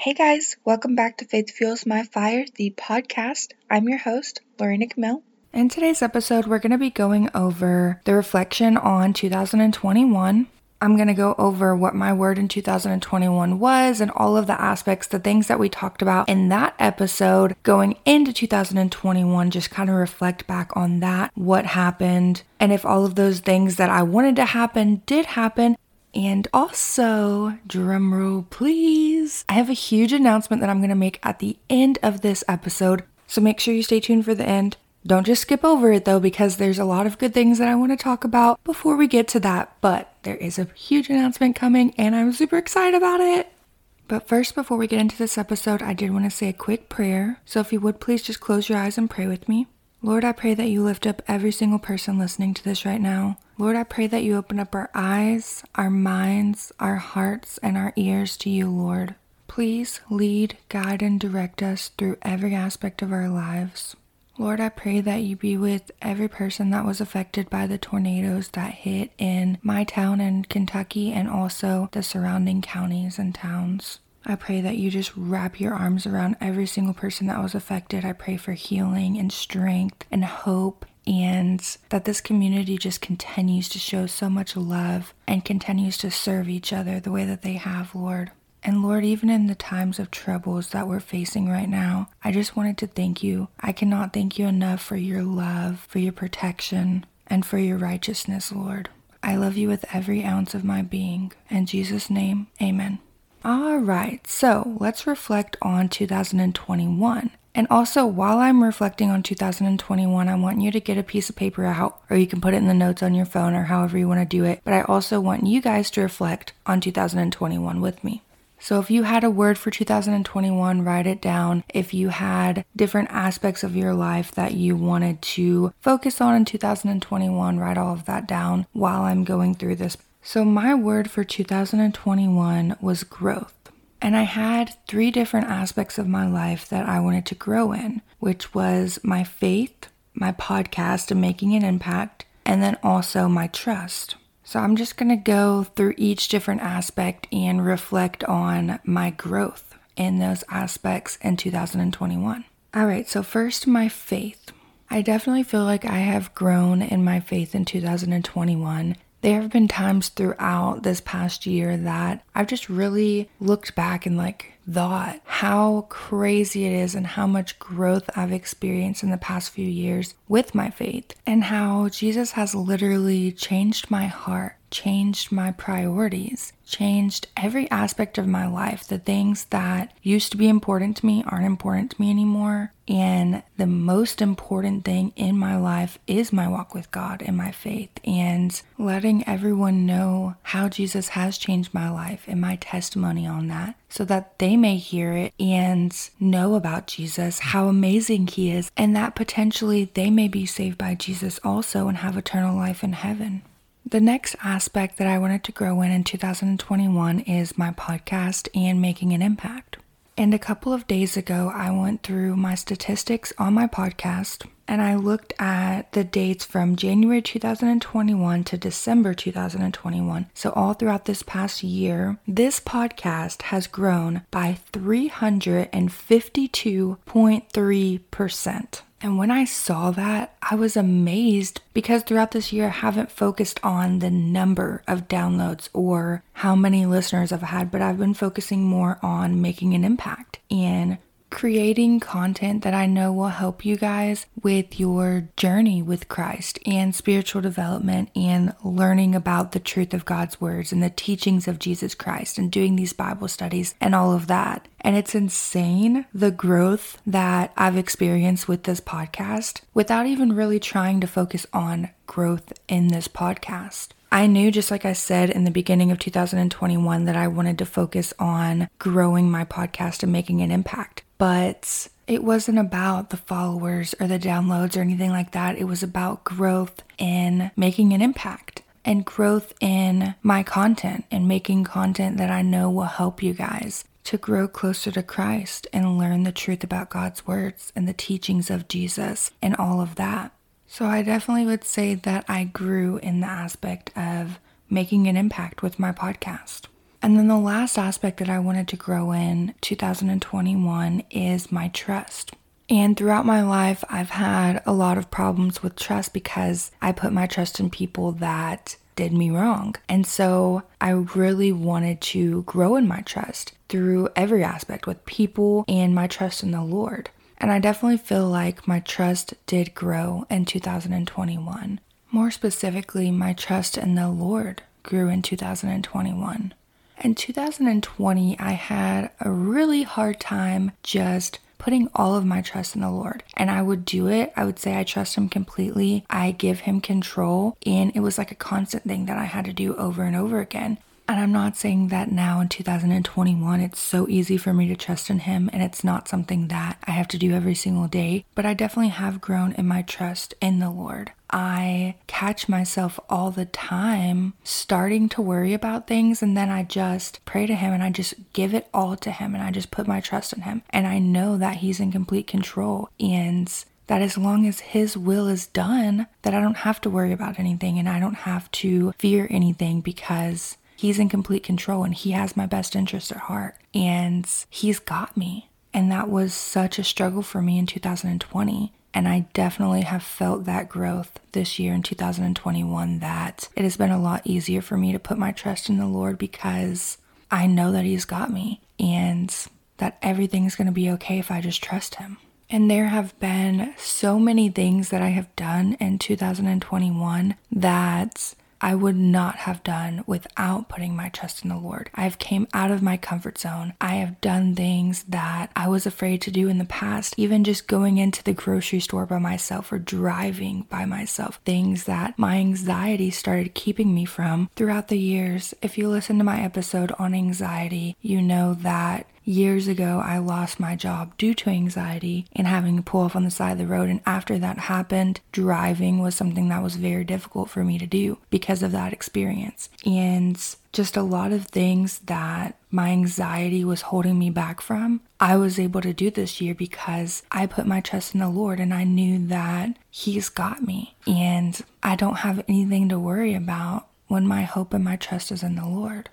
Hey guys, welcome back to Faith Fuels My Fire, the podcast. I'm your host, Lorena Camille. In today's episode, we're going to be going over the reflection on 2021. I'm going to go over what my word in 2021 was and all of the aspects, the things that we talked about in that episode going into 2021, just kind of reflect back on that, what happened, and if all of those things that I wanted to happen did happen, and also, drumroll please, I have a huge announcement that I'm going to make at the end of this episode. So make sure you stay tuned for the end. Don't just skip over it though, because there's a lot of good things that I want to talk about before we get to that. But there is a huge announcement coming, and I'm super excited about it. But first, before we get into this episode, I did want to say a quick prayer. So if you would please just close your eyes and pray with me. Lord, I pray that you lift up every single person listening to this right now. Lord, I pray that you open up our eyes, our minds, our hearts, and our ears to you, Lord. Please lead, guide, and direct us through every aspect of our lives. Lord, I pray that you be with every person that was affected by the tornadoes that hit in my town in Kentucky and also the surrounding counties and towns. I pray that you just wrap your arms around every single person that was affected. I pray for healing and strength and hope and that this community just continues to show so much love and continues to serve each other the way that they have, Lord. And Lord, even in the times of troubles that we're facing right now, I just wanted to thank you. I cannot thank you enough for your love, for your protection, and for your righteousness, Lord. I love you with every ounce of my being. In Jesus' name, amen. All right, so let's reflect on 2021. And also, while I'm reflecting on 2021, I want you to get a piece of paper out, or you can put it in the notes on your phone, or however you want to do it. But I also want you guys to reflect on 2021 with me. So, if you had a word for 2021, write it down. If you had different aspects of your life that you wanted to focus on in 2021, write all of that down while I'm going through this so, my word for 2021 was growth. And I had three different aspects of my life that I wanted to grow in, which was my faith, my podcast and making an impact, and then also my trust. So, I'm just going to go through each different aspect and reflect on my growth in those aspects in 2021. All right, so first, my faith. I definitely feel like I have grown in my faith in 2021 there have been times throughout this past year that I've just really looked back and like thought how crazy it is and how much growth I've experienced in the past few years with my faith and how Jesus has literally changed my heart changed my priorities, changed every aspect of my life. The things that used to be important to me aren't important to me anymore. And the most important thing in my life is my walk with God and my faith, and letting everyone know how Jesus has changed my life and my testimony on that so that they may hear it and know about Jesus, how amazing He is, and that potentially they may be saved by Jesus also and have eternal life in heaven. The next aspect that I wanted to grow in in 2021 is my podcast and making an impact. And a couple of days ago, I went through my statistics on my podcast and I looked at the dates from January 2021 to December 2021. So, all throughout this past year, this podcast has grown by 352.3%. And when I saw that, I was amazed because throughout this year, I haven't focused on the number of downloads or how many listeners I've had, but I've been focusing more on making an impact and creating content that I know will help you guys with your journey with Christ and spiritual development and learning about the truth of God's words and the teachings of Jesus Christ and doing these Bible studies and all of that. And it's insane the growth that I've experienced with this podcast without even really trying to focus on growth in this podcast. I knew, just like I said in the beginning of 2021, that I wanted to focus on growing my podcast and making an impact but it wasn't about the followers or the downloads or anything like that. It was about growth in making an impact and growth in my content and making content that I know will help you guys to grow closer to Christ and learn the truth about God's words and the teachings of Jesus and all of that. So I definitely would say that I grew in the aspect of making an impact with my podcast. And then the last aspect that I wanted to grow in 2021 is my trust. And throughout my life, I've had a lot of problems with trust because I put my trust in people that did me wrong. And so I really wanted to grow in my trust through every aspect with people and my trust in the Lord. And I definitely feel like my trust did grow in 2021. More specifically, my trust in the Lord grew in 2021. In 2020, I had a really hard time just putting all of my trust in the Lord. And I would do it. I would say I trust Him completely. I give Him control. And it was like a constant thing that I had to do over and over again. And I'm not saying that now in 2021 it's so easy for me to trust in Him and it's not something that I have to do every single day, but I definitely have grown in my trust in the Lord. I catch myself all the time starting to worry about things, and then I just pray to Him and I just give it all to Him and I just put my trust in Him. And I know that He's in complete control. And that as long as his will is done that I don't have to worry about anything and I don't have to fear anything because He's in complete control and he has my best interest at heart. And he's got me. And that was such a struggle for me in 2020. And I definitely have felt that growth this year in 2021 that it has been a lot easier for me to put my trust in the Lord because I know that He's got me and that everything's going to be okay if I just trust Him. And there have been so many things that I have done in 2021 that I would not have done without putting my trust in the Lord. I've came out of my comfort zone. I have done things that I was afraid to do in the past, even just going into the grocery store by myself or driving by myself, things that my anxiety started keeping me from throughout the years. If you listen to my episode on anxiety, you know that Years ago, I lost my job due to anxiety and having to pull off on the side of the road. And after that happened, driving was something that was very difficult for me to do because of that experience. And just a lot of things that my anxiety was holding me back from, I was able to do this year because I put my trust in the Lord and I knew that He's got me. And I don't have anything to worry about when my hope and my trust is in the Lord.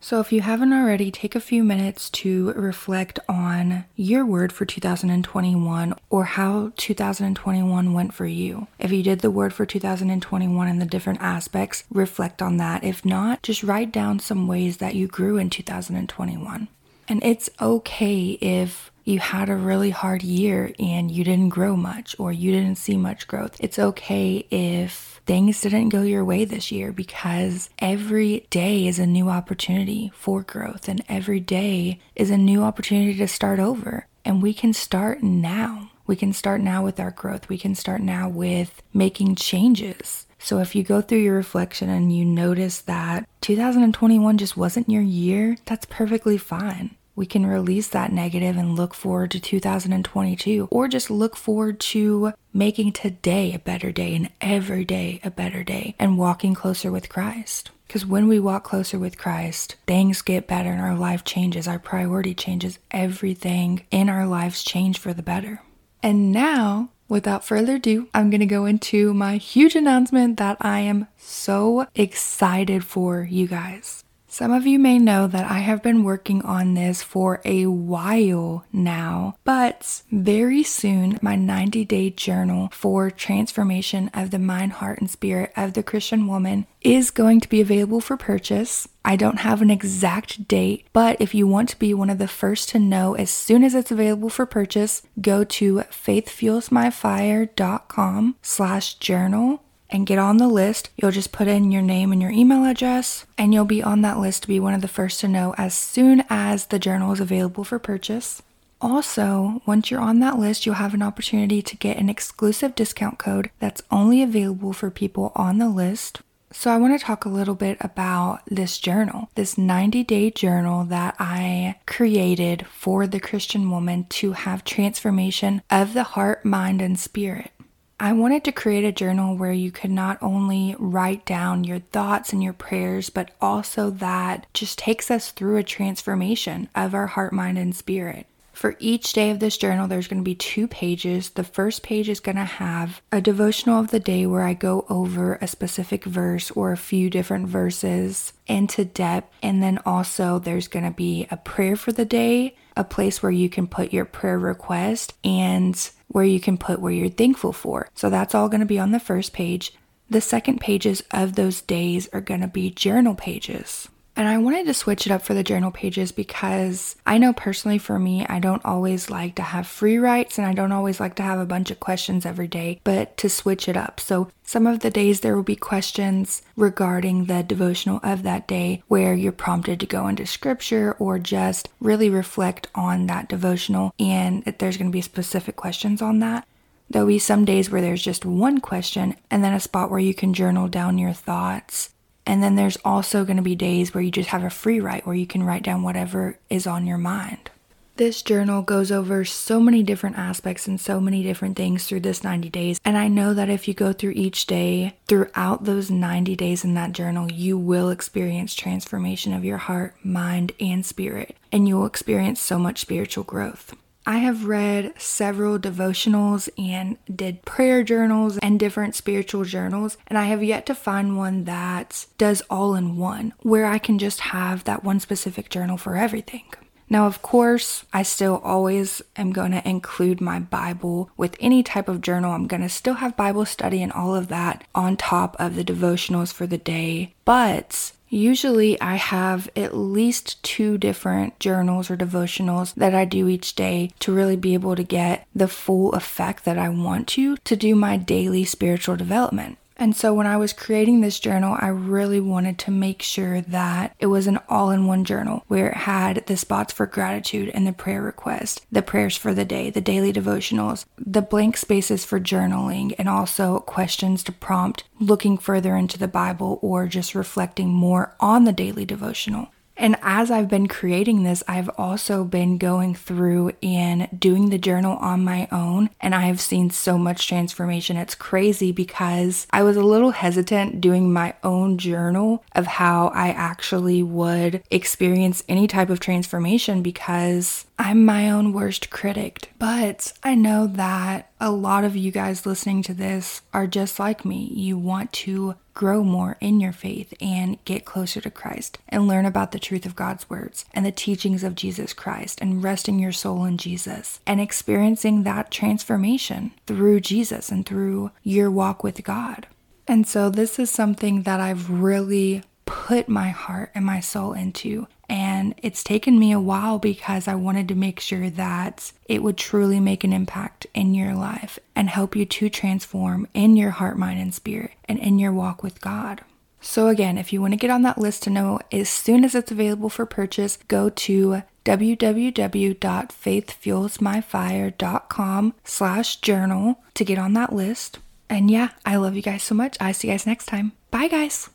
So, if you haven't already, take a few minutes to reflect on your word for 2021 or how 2021 went for you. If you did the word for 2021 and the different aspects, reflect on that. If not, just write down some ways that you grew in 2021. And it's okay if you had a really hard year and you didn't grow much or you didn't see much growth. It's okay if things didn't go your way this year because every day is a new opportunity for growth and every day is a new opportunity to start over. And we can start now. We can start now with our growth. We can start now with making changes. So if you go through your reflection and you notice that 2021 just wasn't your year, that's perfectly fine we can release that negative and look forward to 2022 or just look forward to making today a better day and every day a better day and walking closer with Christ. Because when we walk closer with Christ, things get better and our life changes, our priority changes, everything in our lives change for the better. And now, without further ado, I'm going to go into my huge announcement that I am so excited for you guys. Some of you may know that I have been working on this for a while now, but very soon my 90 day journal for transformation of the mind, heart, and spirit of the Christian woman is going to be available for purchase. I don't have an exact date, but if you want to be one of the first to know as soon as it's available for purchase, go to faithfuelsmyfire.com slash journal and get on the list. You'll just put in your name and your email address, and you'll be on that list to be one of the first to know as soon as the journal is available for purchase. Also, once you're on that list, you'll have an opportunity to get an exclusive discount code that's only available for people on the list. So, I want to talk a little bit about this journal, this 90 day journal that I created for the Christian woman to have transformation of the heart, mind, and spirit. I wanted to create a journal where you could not only write down your thoughts and your prayers, but also that just takes us through a transformation of our heart, mind, and spirit. For each day of this journal, there's going to be two pages. The first page is going to have a devotional of the day where I go over a specific verse or a few different verses into depth. And then also, there's going to be a prayer for the day, a place where you can put your prayer request, and where you can put where you're thankful for. So that's all going to be on the first page. The second pages of those days are going to be journal pages. And I wanted to switch it up for the journal pages because I know personally for me, I don't always like to have free writes and I don't always like to have a bunch of questions every day, but to switch it up. So some of the days there will be questions regarding the devotional of that day where you're prompted to go into scripture or just really reflect on that devotional and there's going to be specific questions on that. There'll be some days where there's just one question and then a spot where you can journal down your thoughts and then there's also going to be days where you just have a free write where you can write down whatever is on your mind. This journal goes over so many different aspects and so many different things through this 90 days. And I know that if you go through each day, throughout those 90 days in that journal, you will experience transformation of your heart, mind, and spirit. And you will experience so much spiritual growth. I have read several devotionals and did prayer journals and different spiritual journals, and I have yet to find one that does all in one, where I can just have that one specific journal for everything. Now, of course, I still always am going to include my Bible with any type of journal. I'm going to still have Bible study and all of that on top of the devotionals for the day. But Usually, I have at least two different journals or devotionals that I do each day to really be able to get the full effect that I want to to do my daily spiritual development. And so when I was creating this journal, I really wanted to make sure that it was an all in one journal where it had the spots for gratitude and the prayer request, the prayers for the day, the daily devotionals, the blank spaces for journaling, and also questions to prompt looking further into the Bible or just reflecting more on the daily devotional. And as I've been creating this, I've also been going through and doing the journal on my own, and I have seen so much transformation. It's crazy because I was a little hesitant doing my own journal of how I actually would experience any type of transformation because I'm my own worst critic. But I know that a lot of you guys listening to this are just like me. You want to grow more in your faith and get closer to Christ and learn about the truth of God's words and the teachings of Jesus Christ and resting your soul in Jesus and experiencing that transformation through Jesus and through your walk with God. And so, this is something that I've really put my heart and my soul into. And it's taken me a while because I wanted to make sure that it would truly make an impact in your life and help you to transform in your heart, mind, and spirit and in your walk with God. So again, if you want to get on that list to know as soon as it's available for purchase, go to www.faithfuelsmyfire.com slash journal to get on that list. And yeah, I love you guys so much. I see you guys next time. Bye guys.